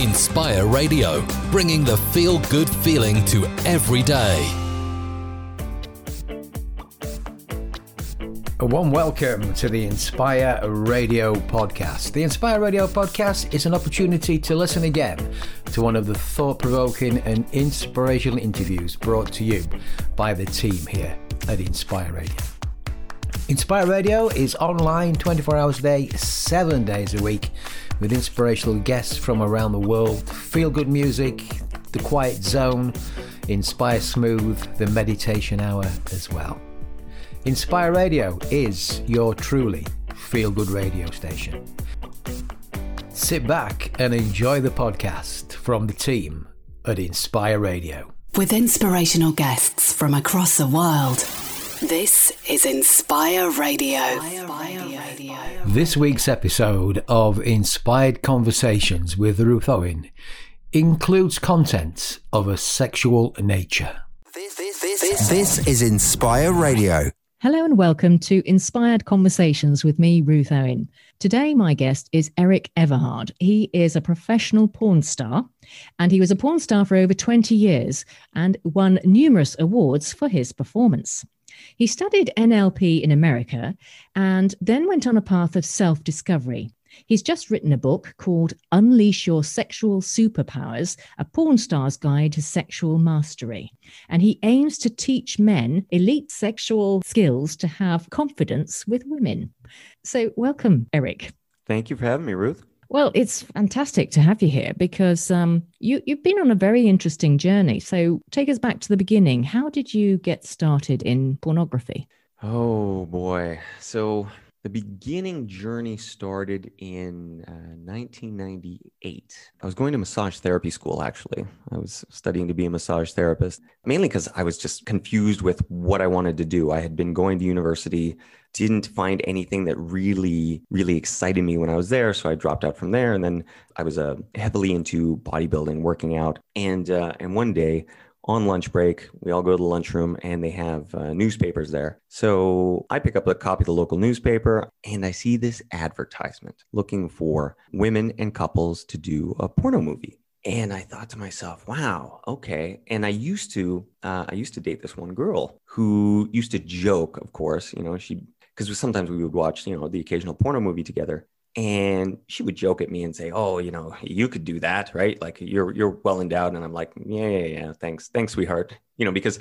Inspire Radio, bringing the feel good feeling to every day. A warm welcome to the Inspire Radio podcast. The Inspire Radio podcast is an opportunity to listen again to one of the thought provoking and inspirational interviews brought to you by the team here at Inspire Radio. Inspire Radio is online 24 hours a day, 7 days a week with inspirational guests from around the world, feel good music, the quiet zone, Inspire Smooth, the meditation hour as well. Inspire Radio is your truly feel good radio station. Sit back and enjoy the podcast from the team at Inspire Radio. With inspirational guests from across the world. This is Inspire Radio. This week's episode of Inspired Conversations with Ruth Owen includes content of a sexual nature. This, this, this, this is Inspire Radio. Hello and welcome to Inspired Conversations with me, Ruth Owen. Today, my guest is Erik Everhard. He is a professional porn star and he was a porn star for over 20 years and won numerous awards for his performance. He studied NLP in America and then went on a path of self discovery. He's just written a book called Unleash Your Sexual Superpowers A Porn Star's Guide to Sexual Mastery. And he aims to teach men elite sexual skills to have confidence with women. So, welcome, Erik. Thank you for having me, Ruth. Well, it's fantastic to have you here because um, you, you've been on a very interesting journey. So take us back to the beginning. How did you get started in pornography? Oh, boy. So the beginning journey started in uh, 1998. I was going to massage therapy school, actually. I was studying to be a massage therapist, mainly because I was just confused with what I wanted to do. I had been going to university, didn't find anything that really, really excited me when I was there. So I dropped out from there. And then I was uh, heavily into bodybuilding, working out. And, uh, and one day, on lunch break. We all go to the lunchroom and they have uh, newspapers there. So I pick up a copy of the local newspaper and I see this advertisement looking for women and couples to do a porno movie. And I thought to myself, wow, okay. And I used to, uh, I used to date this one girl who used to joke, of course, you know, she, because sometimes we would watch, you know, the occasional porno movie together and she would joke at me and say oh you know you could do that right? Like you're you're well endowed. And i'm like yeah yeah yeah thanks thanks sweetheart. You know because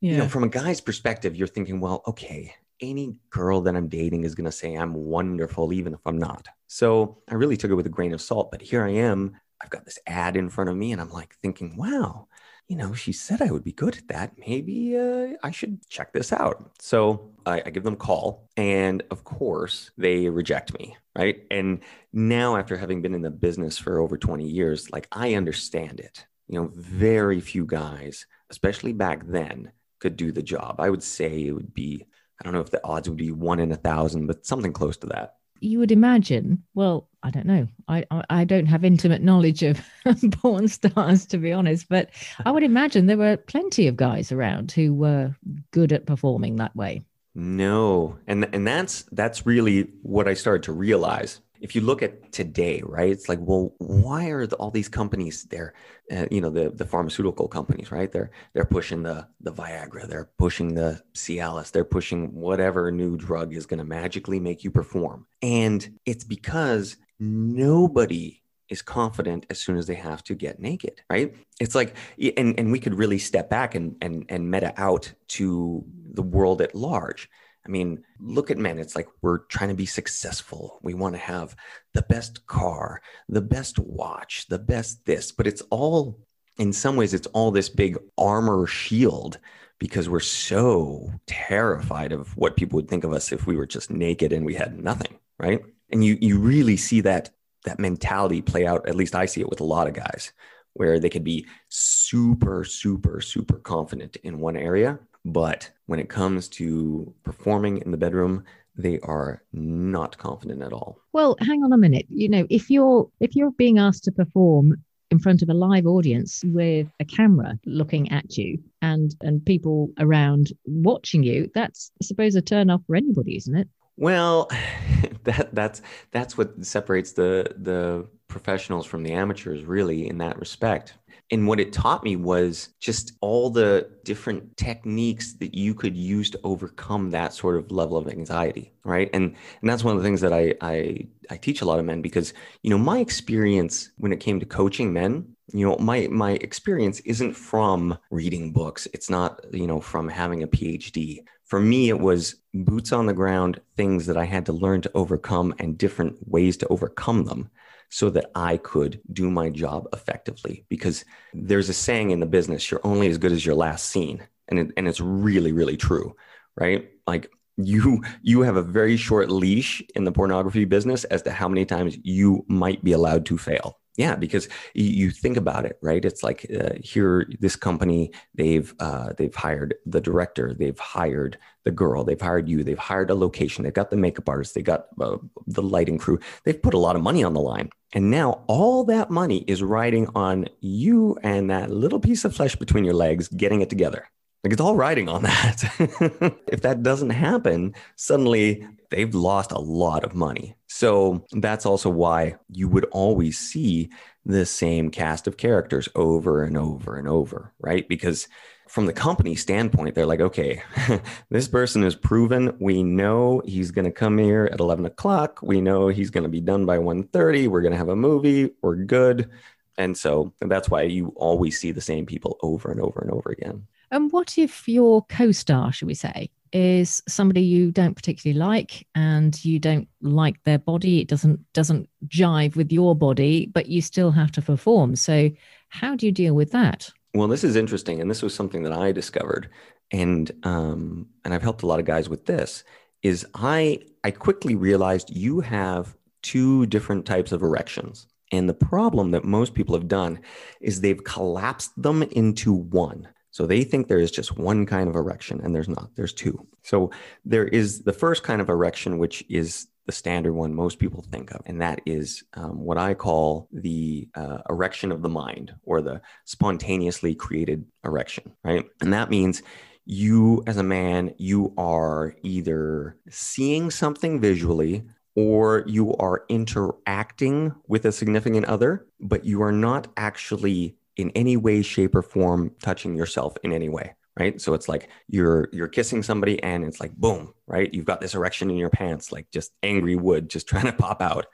yeah. you know from a guy's perspective you're thinking well okay any girl that i'm dating is going to say i'm wonderful even if i'm not. So i really took it with a grain of salt but here i am i've got this ad in front of me and i'm like thinking wow you know, she said I would be good at that. Maybe uh, I should check this out. So I, I give them a call. And of course, they reject me. Right. And now, after having been in the business for over 20 years, like I understand it. You know, very few guys, especially back then, could do the job. I would say it would be, I don't know if the odds would be one in a thousand, but something close to that you would imagine well i don't know. I i don't have intimate knowledge of porn stars to be honest but i would imagine there were plenty of guys around who were good at performing that way no and and that's that's really what i started to realize if you look at today, right, it's like, well, why are the, all these companies there? Uh, you know, the the pharmaceutical companies, right? They're they're pushing the the Viagra, they're pushing the Cialis, they're pushing whatever new drug is going to magically make you perform, and it's because nobody is confident as soon as they have to get naked, right? It's like, and and we could really step back and and and meta out to the world at large I mean, look at men. It's like we're trying to be successful. We want to have the best car, the best watch, the best this, but it's all, in some ways, it's all this big armor shield because we're so terrified of what people would think of us if we were just naked and we had nothing, right? And you you really see that that mentality play out. At least I see it with a lot of guys, where they could be super, super, super confident in one area, but when it comes to performing in the bedroom, they are not confident at all. Well, hang on a minute. You know, if you're if you're being asked to perform in front of a live audience with a camera looking at you and and people around watching you, that's I suppose a turn off for anybody, isn't it? Well, that that's that's what separates the the professionals from the amateurs really in that respect. And what it taught me was just all the different techniques that you could use to overcome that sort of level of anxiety, right? And and that's one of the things that I I, I teach a lot of men because you know my experience when it came to coaching men, you know my my experience isn't from reading books. It's not you know from having a PhD. For me, it was boots on the ground things that I had to learn to overcome and different ways to overcome them so that I could do my job effectively. Because there's a saying in the business, you're only as good as your last scene. And, it, and it's really, really true, right? Like you you have a very short leash in the pornography business as to how many times you might be allowed to fail yeah, because you think about it, right? It's like uh, here, this company they've uh, they've hired the director, they've hired the girl, they've hired you, they've hired a location, they've got the makeup artist, they got uh, the lighting crew, they've put a lot of money on the line, and now all that money is riding on you and that little piece of flesh between your legs, getting it together. Like it's all riding on that. if that doesn't happen, suddenly they've lost a lot of money. So that's also why you would always see the same cast of characters over and over and over, right? Because from the company standpoint, they're like, okay, this person is proven. We know he's going to come here at 11 o'clock. We know he's going to be done by 1.30. We're going to have a movie. We're good. And so that's why you always see the same people over and over and over again. And what if your co star, should we say, is somebody you don't particularly like and you don't like their body? It doesn't doesn't jive with your body but you still have to perform. So how do you deal with that? Well this is interesting and this was something that i discovered and um and i've helped a lot of guys with this is i i quickly realized you have two different types of erections. And the problem that most people have done is they've collapsed them into one so they think there is just one kind of erection, and there's not, there's two. So there is the first kind of erection, which is the standard one most people think of, and that is um, what I call the uh, erection of the mind or the spontaneously created erection, right? And that means you, as a man, you are either seeing something visually or you are interacting with a significant other, but you are not actually in any way shape or form touching yourself in any way right? So it's like you're you're kissing somebody and it's like boom right? You've got this erection in your pants like just angry wood just trying to pop out.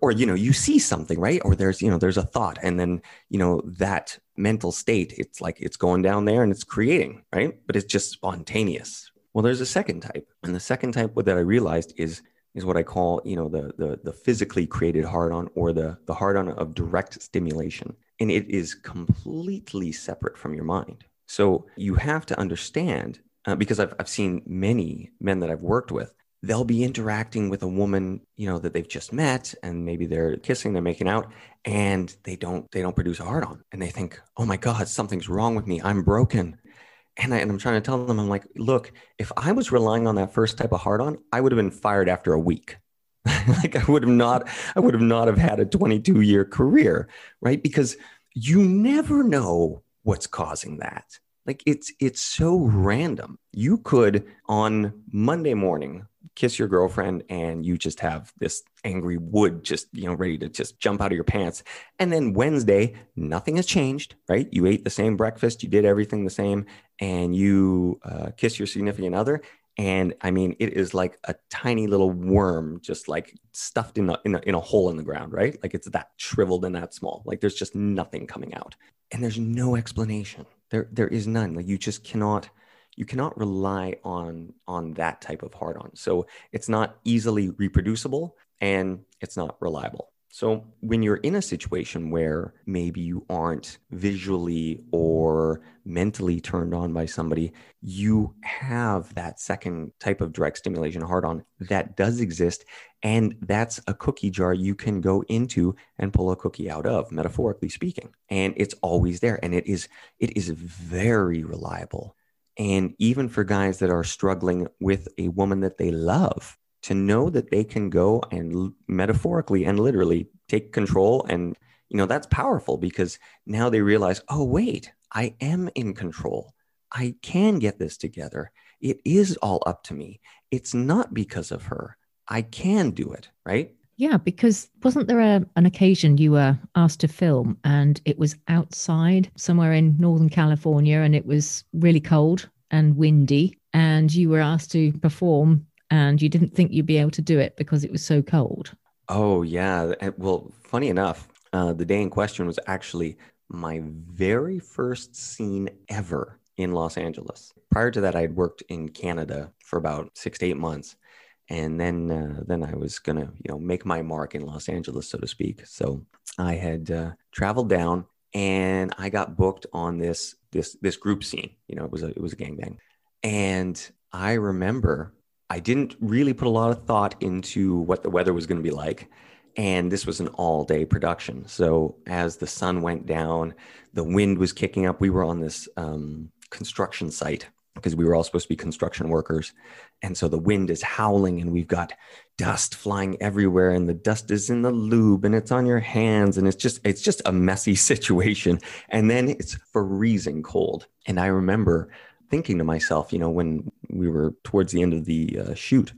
Or you know you see something right? Or there's you know there's a thought and then you know that mental state it's like it's going down there and it's creating right? But it's just spontaneous. Well there's a second type. And the second type that i realized is is what i call you know the the, the physically created hard on or the the hard on of direct stimulation and it is completely separate from your mind. So you have to understand, uh, because I've, I've seen many men that I've worked with, they'll be interacting with a woman, you know, that they've just met and maybe they're kissing, they're making out and they don't, they don't produce a hard on and they think, oh my God, something's wrong with me. I'm broken. And, I, and I'm trying to tell them, I'm like, look, if I was relying on that first type of hard on, I would have been fired after a week. like I would have not, I would have not have had a 22 year career, right? Because you never know what's causing that. Like it's it's so random. You could on Monday morning kiss your girlfriend and you just have this angry wood just you know ready to just jump out of your pants and then wednesday nothing has changed right you ate the same breakfast you did everything the same and you uh, kiss your significant other and I mean, it is like a tiny little worm, just like stuffed in a, in a, in a hole in the ground, right? Like it's that shriveled and that small. Like there's just nothing coming out, and there's no explanation. There there is none. Like you just cannot you cannot rely on on that type of hard on. So it's not easily reproducible and it's not reliable. So, when you're in a situation where maybe you aren't visually or mentally turned on by somebody, you have that second type of direct stimulation hard on that does exist. And that's a cookie jar you can go into and pull a cookie out of, metaphorically speaking. And it's always there. And it is, it is very reliable. And even for guys that are struggling with a woman that they love, to know that they can go and metaphorically and literally take control and you know that's powerful because now they realize oh wait i am in control. I can get this together. It is all up to me. It's not because of her. I can do it, right? Yeah, because wasn't there a, an occasion you were asked to film and it was outside somewhere in Northern California and it was really cold and windy and you were asked to perform and you didn't think you'd be able to do it because it was so cold? Oh, yeah. Well, funny enough, uh, the day in question was actually my very first scene ever in Los Angeles. Prior to that, I had worked in Canada for about six to eight months and then uh, then I was gonna you know make my mark in Los Angeles, so to speak. So I had uh, traveled down, and I got booked on this this this group scene. You know, it was a it was a gangbang, and I remember I didn't really put a lot of thought into what the weather was going to be like. And this was an all day production. So as the sun went down, the wind was kicking up. We were on this um, construction site because we were all supposed to be construction workers. And so the wind is howling and we've got dust flying everywhere and the dust is in the lube and it's on your hands and it's just it's just a messy situation. And then it's freezing cold. And I remember thinking to myself, you know, when we were towards the end of the uh, shoot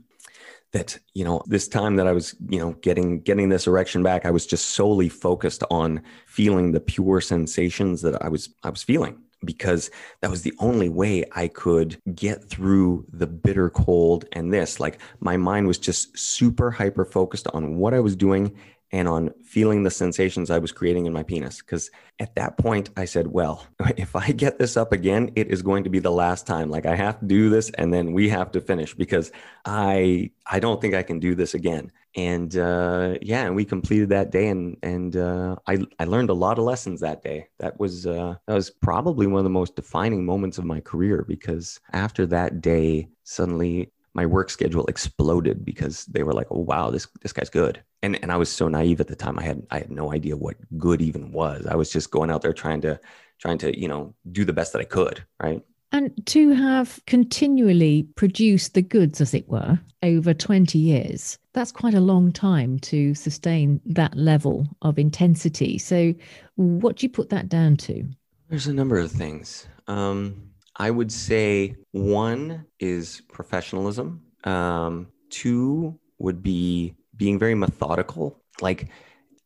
that you know this time that i was you know getting getting this erection back i was just solely focused on feeling the pure sensations that i was i was feeling because that was the only way I could get through the bitter cold and this. Like my mind was just super hyper focused on what I was doing and on feeling the sensations I was creating in my penis. Because at that point, I said, well, if I get this up again, it is going to be the last time. Like I have to do this and then we have to finish because I I don't think I can do this again and uh, yeah, and we completed that day, and and uh, I I learned a lot of lessons that day. That was uh, that was probably one of the most defining moments of my career because after that day, suddenly my work schedule exploded because they were like, "Oh wow, this this guy's good," and and I was so naive at the time. I had I had no idea what good even was. I was just going out there trying to trying to you know do the best that I could, right? And to have continually produced the goods, as it were, over 20 years, that's quite a long time to sustain that level of intensity. So, what do you put that down to? There's a number of things. Um, I would say one is professionalism, um, two would be being very methodical. Like,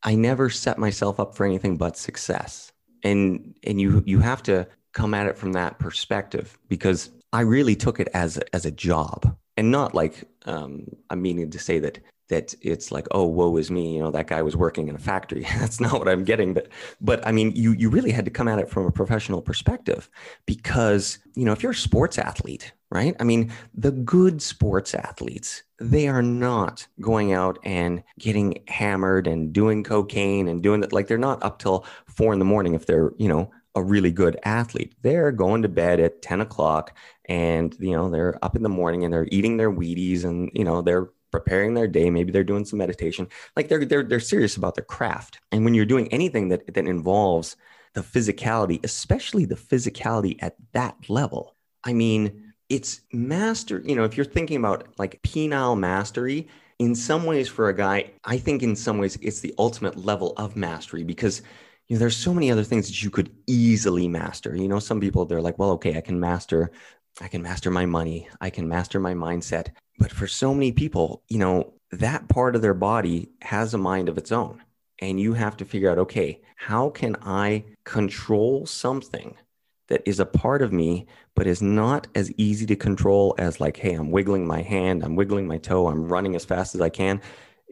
I never set myself up for anything but success. And and you you have to come at it from that perspective because I really took it as as a job and not like um, I'm meaning to say that that it's like oh woe is me you know that guy was working in a factory that's not what i'm getting but but i mean you you really had to come at it from a professional perspective because you know if you're a sports athlete right i mean the good sports athletes they are not going out and getting hammered and doing cocaine and doing that like they're not up till four in the morning if they're you know a really good athlete. They're going to bed at 10 o'clock and, you know, they're up in the morning and they're eating their Wheaties and, you know, they're preparing their day. Maybe they're doing some meditation. Like they're, they're, they're serious about their craft. And when you're doing anything that, that involves the physicality, especially the physicality at that level, I mean, it's master, you know, if you're thinking about like penile mastery, in some ways for a guy, I think in some ways it's the ultimate level of mastery because you know, there's so many other things that you could easily master. You know, some people they're like, well, okay, I can master, I can master my money, I can master my mindset. But for so many people, you know, that part of their body has a mind of its own. And you have to figure out, okay, how can I control something that is a part of me, but is not as easy to control as like, hey, I'm wiggling my hand, I'm wiggling my toe, I'm running as fast as I can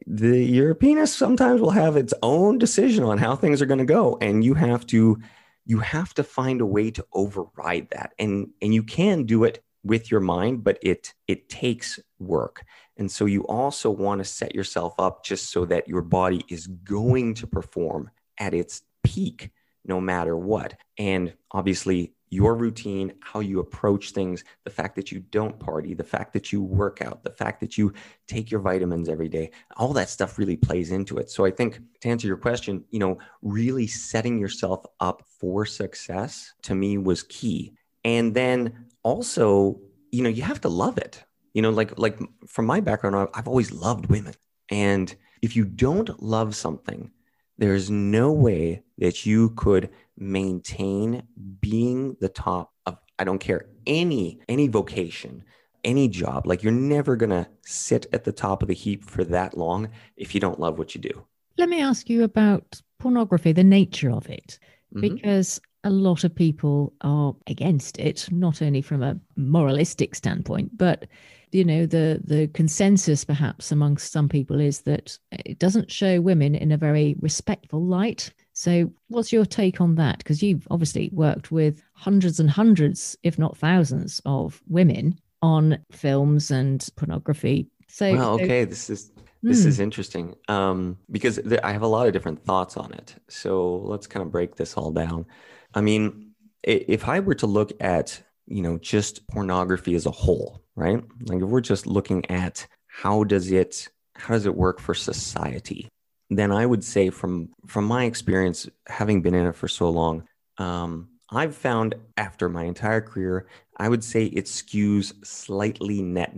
the your penis sometimes will have its own decision on how things are going to go and you have to you have to find a way to override that. And and you can do it with your mind but it it takes work. And so you also want to set yourself up just so that your body is going to perform at its peak no matter what. And obviously your routine, how you approach things, the fact that you don't party, the fact that you work out, the fact that you take your vitamins every day, all that stuff really plays into it. So I think to answer your question, you know, really setting yourself up for success to me was key. And then also, you know, you have to love it. You know, like like from my background, I've always loved women. And if you don't love something, there's no way that you could maintain being the top of I don't care any any vocation any job. Like you're never going to sit at the top of the heap for that long if you don't love what you do. Let me ask you about pornography, the nature of it, Mhm. because a lot of people are against it, not only from a moralistic standpoint, but you know the the consensus perhaps amongst some people is that it doesn't show women in a very respectful light so what's your take on that because you've obviously worked with hundreds and hundreds if not thousands of women on films and pornography so well, so- okay, this is this Hmm. is interesting um, because th- I have a lot of different thoughts on it. So let's kind of break this all down. I mean, if I were to look at you know just pornography as a whole, right? Like if we're just looking at how does it how does it work for society, then I would say from from my experience, having been in it for so long, um, I've found after my entire career, I would say it skews slightly net.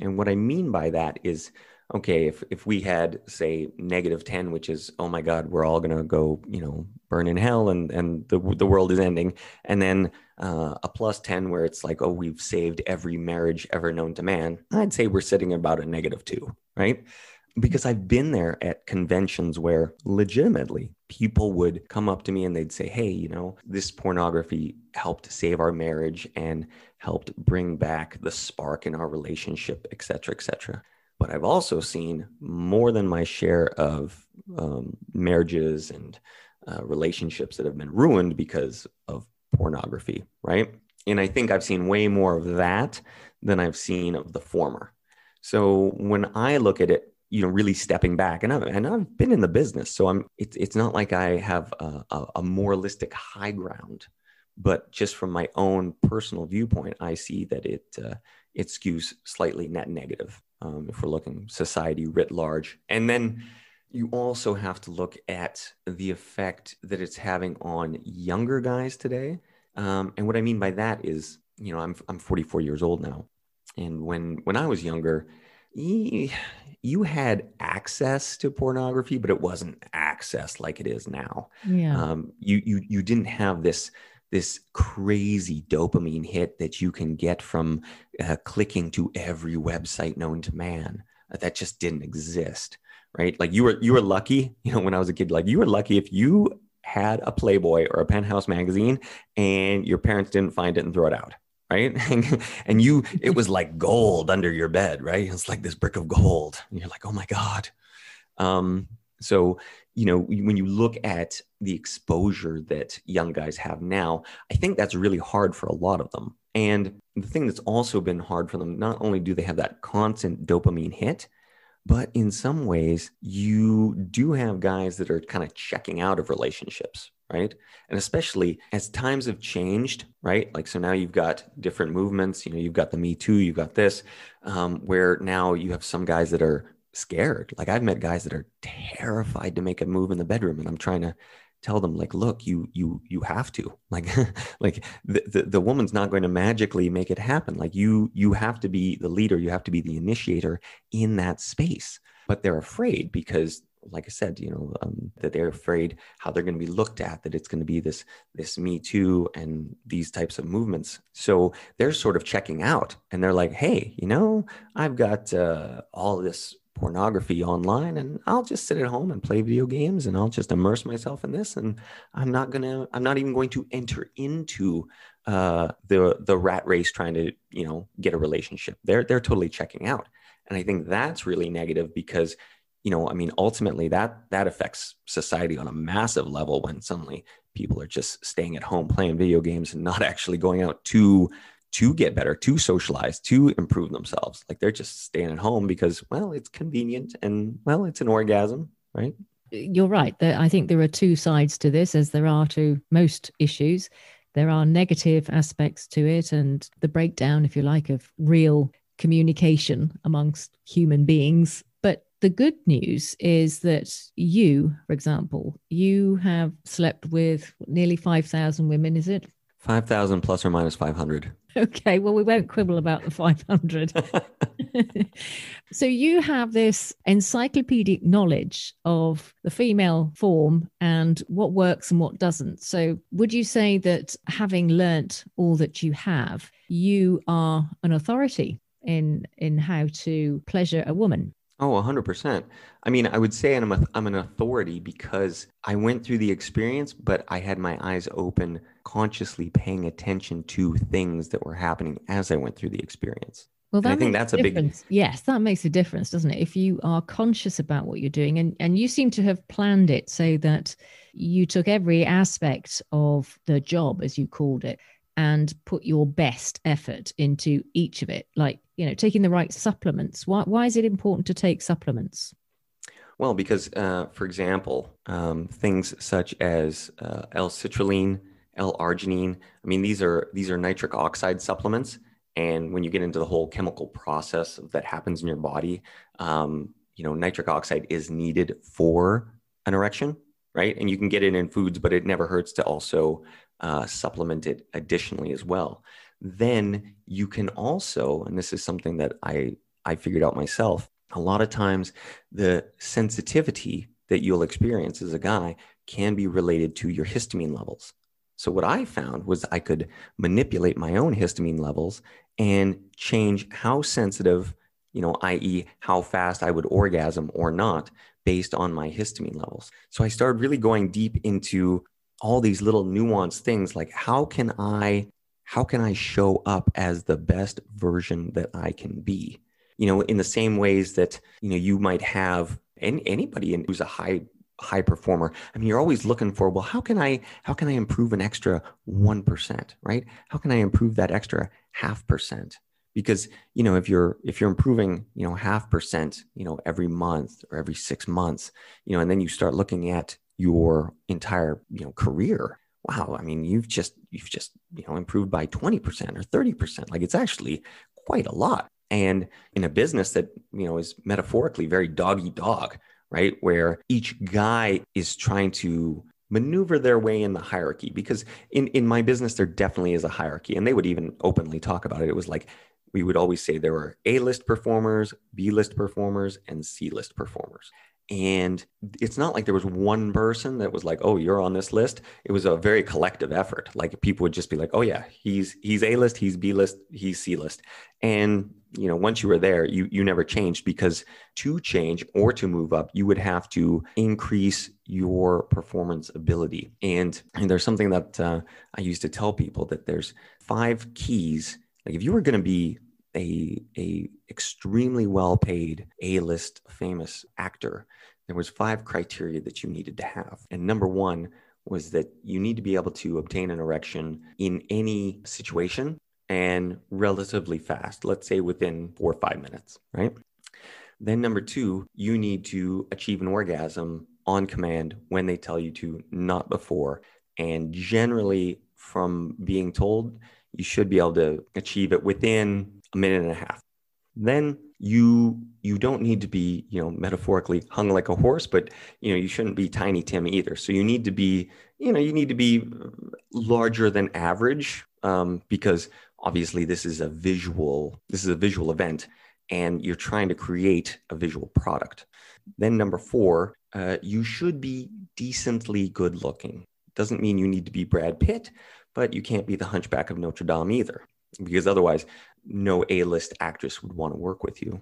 And what I mean by that is, okay, if, if we had, say, negative 10, which is, oh my God, we're all to go, you know, burn in hell and, and the, the world is ending. And then uh, a plus 10 where it's like, oh, we've saved every marriage ever known to man. I'd say we're sitting about a negative two, right? Because I've been there at conventions where legitimately people would come up to me and they'd say, hey, you know, this pornography helped save our marriage and helped bring back the spark in our relationship, et cetera, et cetera. But I've also seen more than my share of um, marriages and uh, relationships that have been ruined because of pornography, right? And I think I've seen way more of that than I've seen of the former. So when I look at it, you know, really stepping back, and I've, and I've been in the business, so I'm. It's it's not like I have a, a, a moralistic high ground, but just from my own personal viewpoint, I see that it uh, it skews slightly net negative um, if we're looking society writ large, and then you also have to look at the effect that it's having on younger guys today. Um, and what I mean by that is, you know, I'm I'm 44 years old now, and when when I was younger, you, you had access to pornography, but it wasn't access like it is now. yeah Um, you you you didn't have this this crazy dopamine hit that you can get from uh, clicking to every website known to man. Uh, That just didn't exist, right? Like you were you were lucky, you know, when I was a kid, like you were lucky if you had a Playboy or a Penthouse magazine and your parents didn't find it and throw it out, right? and you, it was like gold under your bed, right? It's like this brick of gold, and you're like, oh my god. Um, so you know when you look at the exposure that young guys have now i think that's really hard for a lot of them. And the thing that's also been hard for them not only do they have that constant dopamine hit but in some ways you do have guys that are kind of checking out of relationships right? And especially as times have changed right? Like so now you've got different movements you know you've got the me too you've got this um, where now you have some guys that are scared. Like I've met guys that are terrified to make a move in the bedroom, and I'm trying to tell them like, look, you you you have to like like the, the the woman's not going to magically make it happen. Like you you have to be the leader, you have to be the initiator in that space. But they're afraid because like I said, you know, um, that they're afraid how they're going to be looked at, that it's going to be this this Me Too and these types of movements. So they're sort of checking out, and they're like, "Hey, you know, I've got uh, all this pornography online and I'll just sit at home and play video games and I'll just immerse myself in this and I'm not going to I'm not even going to enter into uh the the rat race trying to, you know, get a relationship. They're they're totally checking out. And I think that's really negative because you know, I mean ultimately that that affects society on a massive level when suddenly people are just staying at home playing video games and not actually going out to to get better, to socialize, to improve themselves. Like they're just staying at home because, well, it's convenient and, well, it's an orgasm, right? you're right. I think there are two sides to this, as there are to most issues. There are negative aspects to it, and the breakdown, if you like, of real communication amongst human beings. But the good news is that you, for example, you have slept with nearly 5,000 women, is it? 5,000 plus or minus 500. Okay, well, we won't quibble about the 500. so you have this encyclopedic knowledge of the female form and what works and what doesn't. So would you say that having learnt all that you have, you are an authority in in how to pleasure a woman? Oh, 100%. I mean, I would say I'm, a, I'm an authority because I went through the experience, but I had my eyes open, consciously paying attention to things that were happening as I went through the experience. Well, that I think that's a difference. big. Yes, that makes a difference, doesn't it? If you are conscious about what you're doing, and and you seem to have planned it so that you took every aspect of the job, as you called it, and put your best effort into each of it like you know taking the right supplements why, why is it important to take supplements well because uh, for example um, things such as uh, l-citrulline l-arginine i mean these are these are nitric oxide supplements and when you get into the whole chemical process that happens in your body um, you know nitric oxide is needed for an erection right and you can get it in foods but it never hurts to also uh, supplement it additionally as well. Then you can also, and this is something that I, I figured out myself, a lot of times the sensitivity that you'll experience as a guy can be related to your histamine levels. So what I found was I could manipulate my own histamine levels and change how sensitive, you know, i.e., how fast I would orgasm or not based on my histamine levels. So I started really going deep into all these little nuanced things like how can I how can I show up as the best version that I can be? You know, in the same ways that, you know, you might have any, anybody who's a high high performer. I mean, you're always looking for, well, how can I how can I improve an extra 1%, right? How can I improve that extra half percent? Because, you know, if you're if you're improving, you know, half percent, you know, every month or every 6 months, you know, and then you start looking at your entire you know career wow i mean you've just you've just you know improved by 20% or 30% like it's actually quite a lot and in a business that you know is metaphorically very dog eat dog right where each guy is trying to maneuver their way in the hierarchy because in in my business there definitely is a hierarchy and they would even openly talk about it it was like we would always say there were A list performers, B list performers, and C list performers. And it's not like there was one person that was like, "Oh, you're on this list." It was a very collective effort. Like people would just be like, "Oh yeah, he's he's A list, he's B list, he's C list." And you know, once you were there, you you never changed because to change or to move up, you would have to increase your performance ability. And, and there's something that uh, I used to tell people that there's five keys. Like if you were going to be a a extremely well paid A list famous actor, there was five criteria that you needed to have. And number one was that you need to be able to obtain an erection in any situation and relatively fast, let's say within four or five minutes, right? Then number two, you need to achieve an orgasm on command when they tell you to, not before. And generally, from being told, you should be able to achieve it within a minute and a half. Then you you don't need to be you know metaphorically hung like a horse, but you know you shouldn't be Tiny Tim either. So you need to be you know you need to be larger than average um, because obviously this is a visual this is a visual event and you're trying to create a visual product. Then number four, uh, you should be decently good looking. Doesn't mean you need to be Brad Pitt, but you can't be the Hunchback of Notre Dame either, because otherwise no A-list actress would want to work with you.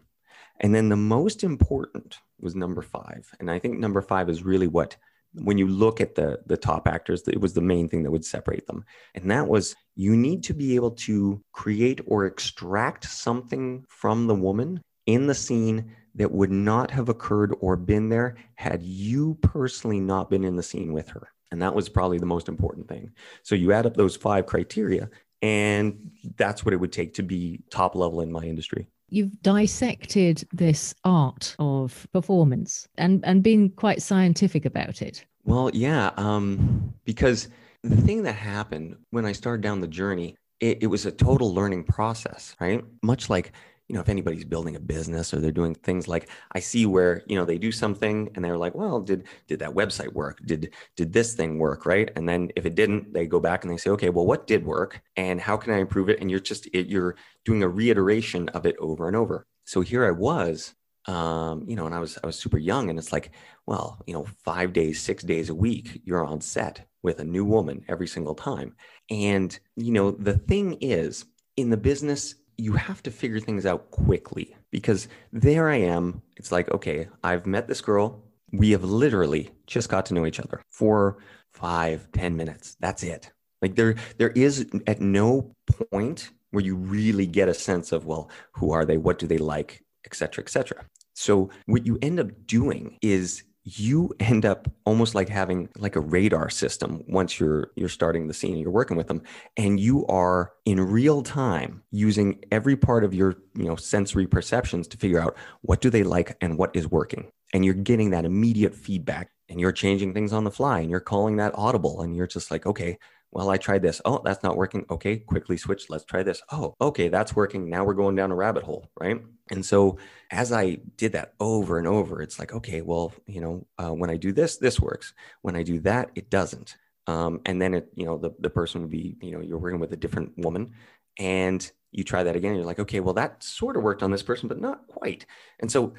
And then the most important was number five. And I think number five is really what, when you look at the, the top actors, it was the main thing that would separate them. And that was you need to be able to create or extract something from the woman in the scene that would not have occurred or been there had you personally not been in the scene with her. And that was probably the most important thing. So you add up those five criteria, and that's what it would take to be top level in my industry. You've dissected this art of performance and, and been quite scientific about it. Well, yeah, um, because the thing that happened when I started down the journey, it, it was a total learning process, right? Much like you know, if anybody's building a business or they're doing things like I see where, you know, they do something and they're like, well, did did that website work? Did did this thing work, right? And then if it didn't, they go back and they say, okay, well, what did work and how can I improve it? And you're just it, you're doing a reiteration of it over and over. So here I was, um, you know, and I was I was super young, and it's like, well, you know, five days, six days a week, you're on set with a new woman every single time. And you know, the thing is, in the business, you have to figure things out quickly because there I am. It's like, okay, I've met this girl. We have literally just got to know each other for five, ten minutes. That's it. Like there, there is at no point where you really get a sense of, well, who are they? What do they like? Et cetera, et cetera. So what you end up doing is you end up almost like having like a radar system once you're you're starting the scene and you're working with them. And you are in real time using every part of your you know sensory perceptions to figure out what do they like and what is working. And you're getting that immediate feedback and you're changing things on the fly and you're calling that audible and you're just like okay well, I tried this. Oh, that's not working. Okay, quickly switch. Let's try this. Oh, okay, that's working. Now we're going down a rabbit hole, right? And so as I did that over and over, it's like, okay, well, you know, uh, when I do this, this works. When I do that, it doesn't. Um, and then it, you know, the, the person would be, you know, you're working with a different woman and you try that again. And you're like, okay, well, that sort of worked on this person, but not quite. And so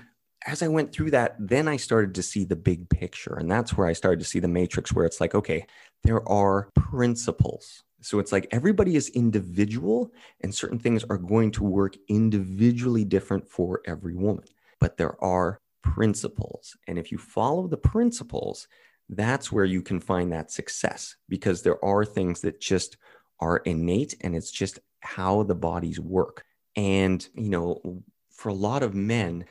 as I went through that, then I started to see the big picture. And that's where I started to see the matrix, where it's like, okay, there are principles. So it's like everybody is individual, and certain things are going to work individually different for every woman. But there are principles. And if you follow the principles, that's where you can find that success because there are things that just are innate and it's just how the bodies work. And, you know, for a lot of men,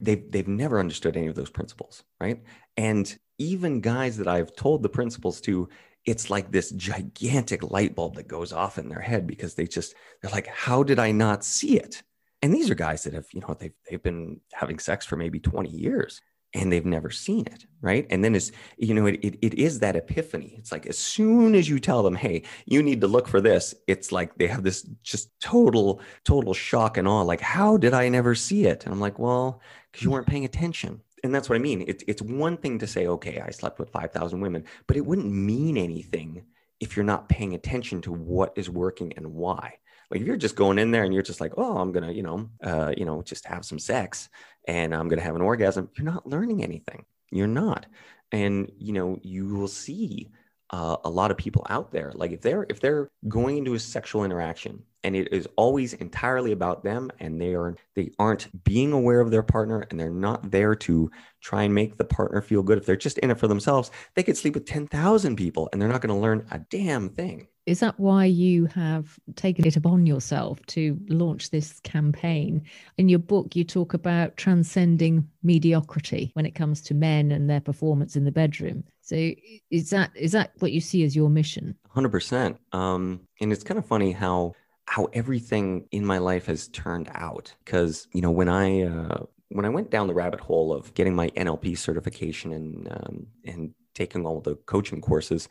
they've they've never understood any of those principles, right? And even guys that I've told the principles to, it's like this gigantic light bulb that goes off in their head because they just they're like, how did I not see it? And these are guys that have, you know, they've they've been having sex for maybe 20 years and they've never seen it right? And then it's you know it, it, it is that epiphany. It's like as soon as you tell them hey you need to look for this it's like they have this just total total shock and awe like how did i never see it? And i'm like well because you weren't paying attention. And that's what i mean. It, it's one thing to say okay i slept with 5000 women but it wouldn't mean anything if you're not paying attention to what is working and why. Like if you're just going in there and you're just like, oh, I'm gonna, you know, uh, you know, just have some sex and I'm gonna have an orgasm, you're not learning anything. You're not. And you know, you will see uh, a lot of people out there like if they're if they're going into a sexual interaction and it is always entirely about them and they are they aren't being aware of their partner and they're not there to try and make the partner feel good if they're just in it for themselves they could sleep with 10,000 people and they're not going to learn a damn thing is that why you have taken it upon yourself to launch this campaign? In your book, you talk about transcending mediocrity when it comes to men and their performance in the bedroom. So is that is that what you see as your mission? 100%. Um, and it's kind of funny how how everything in my life has turned out because you know when I uh, when I went down the rabbit hole of getting my NLP certification and um, and taking all the coaching courses,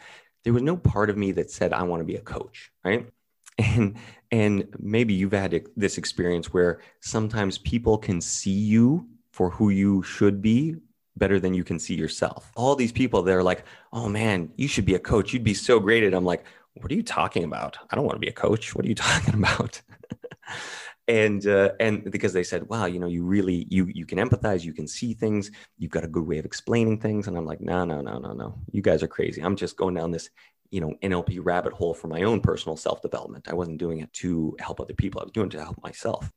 there was no part of me that said I want to be a coach, right? And and maybe you've had this experience where sometimes people can see you for who you should be better than you can see yourself. All these people they're like, "Oh man, you should be a coach. You'd be so great at." I'm like, "What are you talking about? I don't want to be a coach. What are you talking about?" and uh, and because they said wow you know you really you you can empathize you can see things you've got a good way of explaining things. And i'm like no no no no no. You guys are crazy. I'm just going down this you know nlp rabbit hole for my own personal self development i wasn't doing it to help other people. I was doing it to help myself.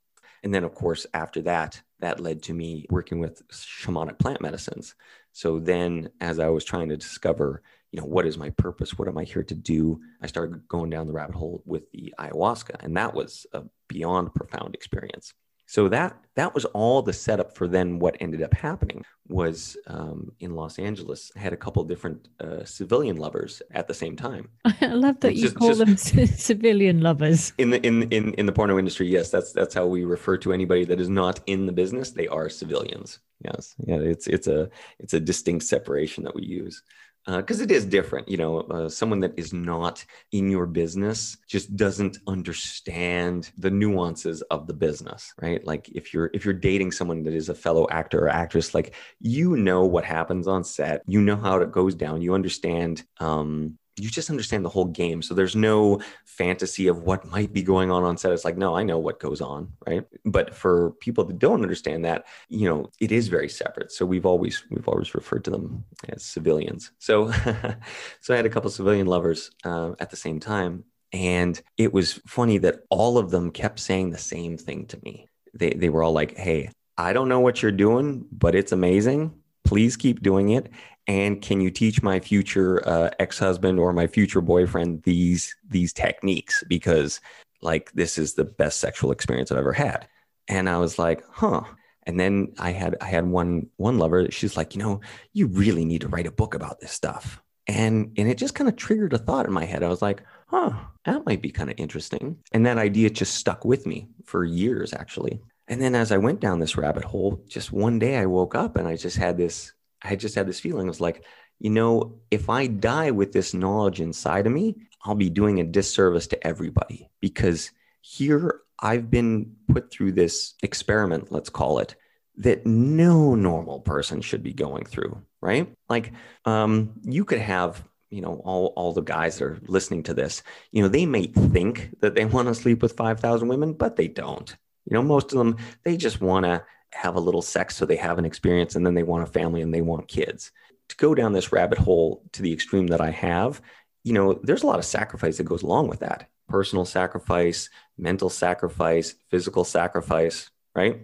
And then of course after that that led to me working with shamanic plant medicines. So then as i was trying to discover you know what is my purpose? What am i here to do? I started going down the rabbit hole with the ayahuasca and that was a beyond profound experience. So that that was all the setup for then what ended up happening was um, in los angeles I had a couple different uh, civilian lovers at the same time. I love that you just, call just, them civilian lovers. In the in, in in the porno industry yes that's that's how we refer to anybody that is not in the business. They are civilians. Yes. Yeah it's it's a it's a distinct separation that we use because uh, it is different. You know, uh, someone that is not in your business just doesn't understand the nuances of the business, right? Like if you're if you're dating someone that is a fellow actor or actress, like you know what happens on set, you know how it goes down, you understand um, you just understand the whole game. So there's no fantasy of what might be going on on set. It's like, no, I know what goes on, right? But for people that don't understand that, you know, it is very separate. So we've always we've always referred to them as civilians. So so I had a couple civilian lovers uh, at the same time, and it was funny that all of them kept saying the same thing to me. They they were all like, "Hey, I don't know what you're doing, but it's amazing. Please keep doing it." And can you teach my future uh, ex-husband or my future boyfriend these these techniques? Because like this is the best sexual experience i've ever had. And i was like huh. And then i had i had one one lover. She's like you know you really need to write a book about this stuff. And and it just kind of triggered a thought in my head. I was like huh that might be kind of interesting. And that idea just stuck with me for years actually. And then as i went down this rabbit hole just one day i woke up and i just had this I just had this feeling. It was like, you know, if I die with this knowledge inside of me, I'll be doing a disservice to everybody because here I've been put through this experiment, let's call it, that no normal person should be going through, right? Like, um, you could have, you know, all, all the guys that are listening to this, you know, they may think that they want to sleep with 5,000 women, but they don't. You know, most of them, they just want to have a little sex so they have an experience and then they want a family and they want kids. To go down this rabbit hole to the extreme that I have, you know, there's a lot of sacrifice that goes along with that personal sacrifice, mental sacrifice, physical sacrifice, right?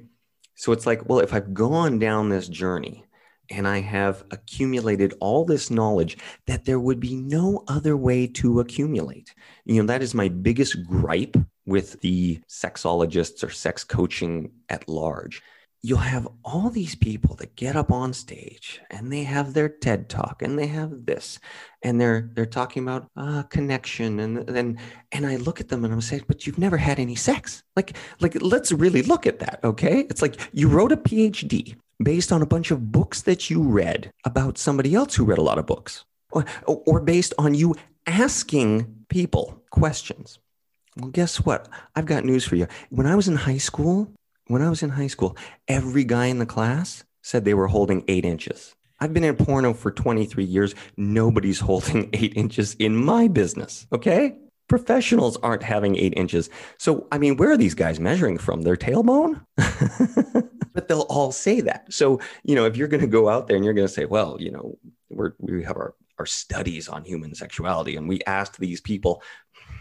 So it's like, well, if I've gone down this journey and I have accumulated all this knowledge that there would be no other way to accumulate. You know, that is my biggest gripe with the sexologists or sex coaching at large you'll have all these people that get up on stage and they have their TED talk and they have this and they're they're talking about uh, connection and then and I look at them and I'm saying, but you've never had any sex. Like like let's really look at that, okay? It's like you wrote a PhD based on a bunch of books that you read about somebody else who read a lot of books, or, or based on you asking people questions. Well, guess what? I've got news for you. When I was in high school, when I was in high school, every guy in the class said they were holding eight inches. I've been in porno for 23 years. Nobody's holding eight inches in my business. Okay. Professionals aren't having eight inches. So, I mean, where are these guys measuring from? Their tailbone? but they'll all say that. So, you know, if you're going to go out there and you're going to say, well, you know, we're, we have our, our studies on human sexuality and we asked these people,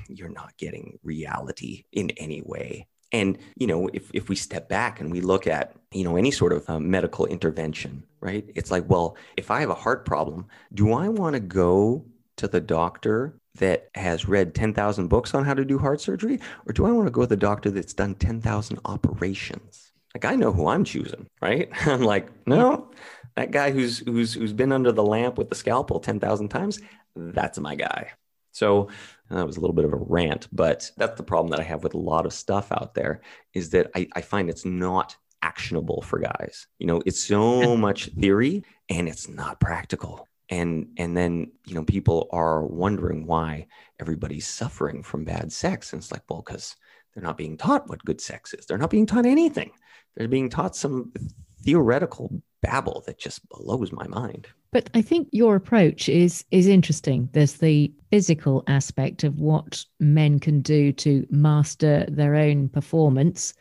you're not getting reality in any way. And, you know, if, if we step back and we look at, you know, any sort of uh, medical intervention, right? It's like, well, if I have a heart problem, do I want to go to the doctor that has read 10,000 books on how to do heart surgery? Or do I want to go to the doctor that's done 10,000 operations? Like, I know who I'm choosing, right? I'm like, no, that guy who's, who's, who's been under the lamp with the scalpel 10,000 times, that's my guy. So that was a little bit of a rant, but that's the problem that I have with a lot of stuff out there is that I, I find it's not actionable for guys. You know, it's so much theory and it's not practical. And and then, you know, people are wondering why everybody's suffering from bad sex. And it's like, well, because they're not being taught what good sex is. They're not being taught anything. They're being taught some theoretical babble that just blows my mind. But I think your approach is is interesting. There's the physical aspect of what men can do to master their own performance,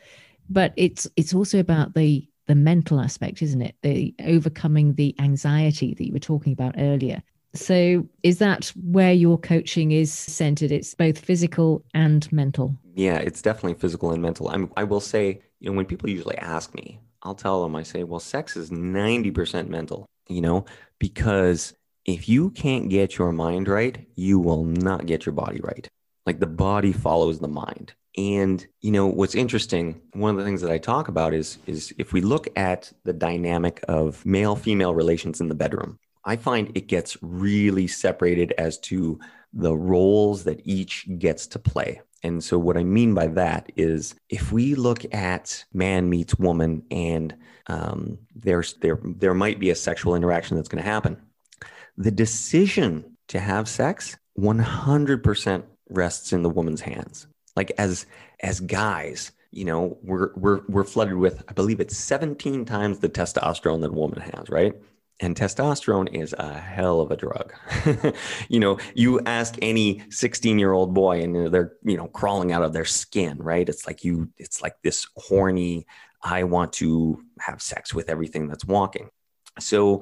but it's it's also about the the mental aspect, isn't it? The overcoming the anxiety that you were talking about earlier. So is that where your coaching is centered? It's both physical and mental. Yeah, it's definitely physical and mental. I'm, I will say, you know, when people usually ask me, I'll tell them, I say, well, sex is 90% mental you know, because if you can't get your mind right, you will not get your body right. Like the body follows the mind. And you know what's interesting, one of the things that I talk about is is if we look at the dynamic of male female relations in the bedroom, I find it gets really separated as to the roles that each gets to play. And so, what I mean by that is if we look at man meets woman and um, there's, there, there might be a sexual interaction that's going to happen, the decision to have sex 100% rests in the woman's hands. Like as as guys, you know, we're we're we're flooded with I believe it's 17 times the testosterone that a woman has, right? And testosterone is a hell of a drug. you know, you ask any 16 year old boy and they're, you know, crawling out of their skin, right? It's like you, it's like this horny, I want to have sex with everything that's walking. So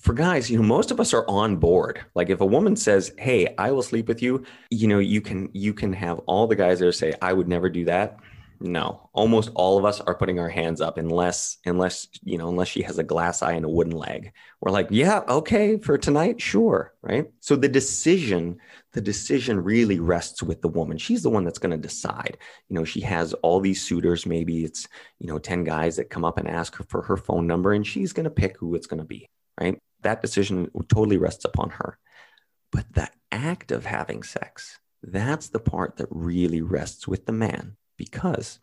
for guys, you know, most of us are on board. Like if a woman says, "Hey, I will sleep with you," you know, you can you can have all the guys there say, "I would never do that." No, almost all of us are putting our hands up unless unless you know unless she has a glass eye and a wooden leg. We're like, yeah, okay, for tonight, sure, right? So the decision, the decision really rests with the woman. She's the one that's going to decide. You know, she has all these suitors. Maybe it's you know ten guys that come up and ask her for her phone number, and she's going to pick who it's going to be, right? That decision totally rests upon her. But the act of having sex, that's the part that really rests with the man because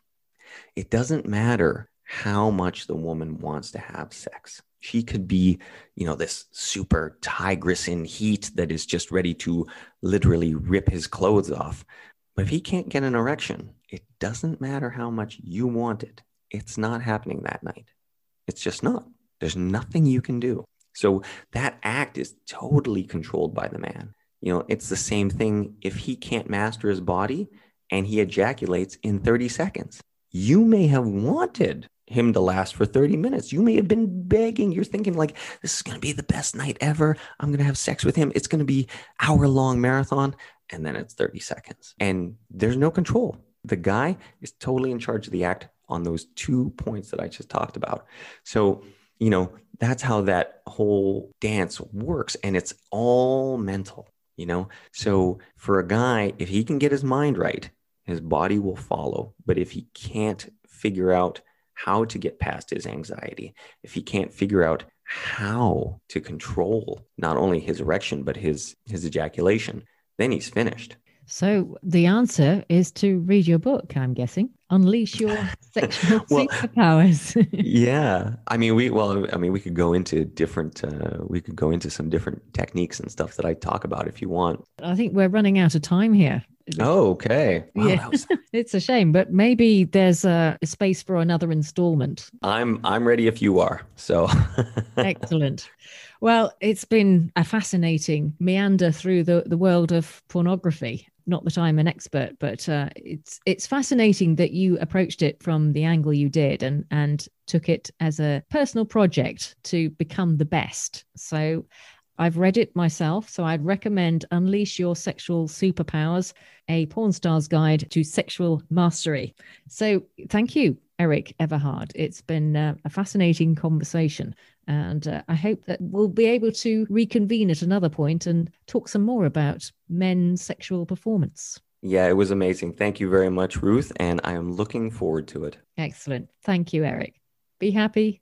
it doesn't matter how much the woman wants to have sex. She could be, you know, this super tigress in heat that is just ready to literally rip his clothes off. But if he can't get an erection, it doesn't matter how much you want it. It's not happening that night. It's just not. There's nothing you can do. So that act is totally controlled by the man. You know, it's the same thing if he can't master his body, and he ejaculates in 30 seconds. You may have wanted him to last for 30 minutes. You may have been begging. You're thinking like, this is going to be the best night ever. I'm going to have sex with him. It's going to be hour long marathon. And then it's 30 seconds and there's no control. The guy is totally in charge of the act on those two points that I just talked about. So, you know, that's how that whole dance works. And it's all mental, you know? So for a guy, if he can get his mind right, his body will follow. But if he can't figure out how to get past his anxiety, if he can't figure out how to control not only his erection but his his ejaculation, then he's finished. So the answer is to read your book, I'm guessing. Unleash your sexual well, superpowers. yeah. I mean, we, well, I mean, we could go into different, uh, we could go into some different techniques and stuff that I talk about if you want. I think we're running out of time here. Oh, okay. Wow, yeah, was... it's a shame, but maybe there's a space for another installment. I'm I'm ready if you are. So excellent. Well, it's been a fascinating meander through the, the world of pornography. Not that I'm an expert, but uh, it's it's fascinating that you approached it from the angle you did and and took it as a personal project to become the best. So I've read it myself, so I'd recommend Unleash Your Sexual Superpowers, a porn star's guide to sexual mastery. So thank you, Erik Everhard. It's been uh, a fascinating conversation. And uh, I hope that we'll be able to reconvene at another point and talk some more about men's sexual performance. Yeah, it was amazing. Thank you very much, Ruth. And I am looking forward to it. Excellent. Thank you, Erik. Be happy,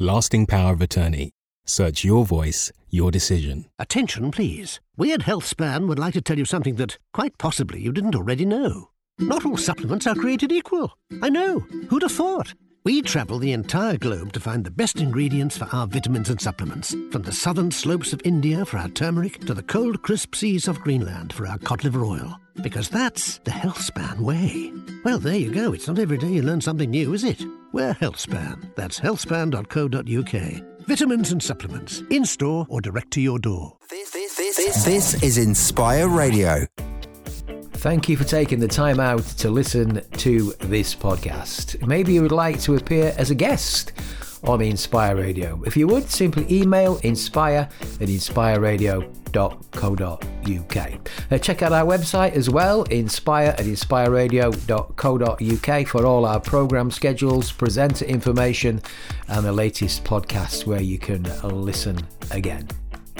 Lasting Power of Attorney. Search your voice, your decision. Attention, please. We at HealthSpan would like to tell you something that quite possibly you didn't already know. Not all supplements are created equal. I know. Who'd have thought? We travel the entire globe to find the best ingredients for our vitamins and supplements. From the southern slopes of India for our turmeric to the cold, crisp seas of Greenland for our cod liver oil. Because that's the HealthSpan way. Well, there you go. It's not every day you learn something new, is it? We're HealthSpan. That's healthspan.co.uk. Vitamins and supplements, in store or direct to your door. This, this, this, this is Inspire Radio. Thank you for taking the time out to listen to this podcast. Maybe you would like to appear as a guest on Inspire Radio. If you would, simply email inspire at inspireradio.co.uk. Uh, check out our website as well, inspire at inspireradio.co.uk for all our program schedules, presenter information, and the latest podcasts where you can listen again.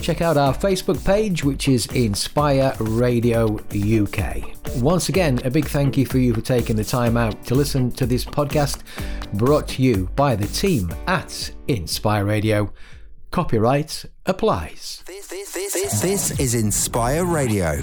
Check out our Facebook page, which is Inspire Radio UK. Once again, a big thank you for you for taking the time out to listen to this podcast brought to you by the team at Inspire Radio. Copyright applies. This, this, this, this is Inspire Radio.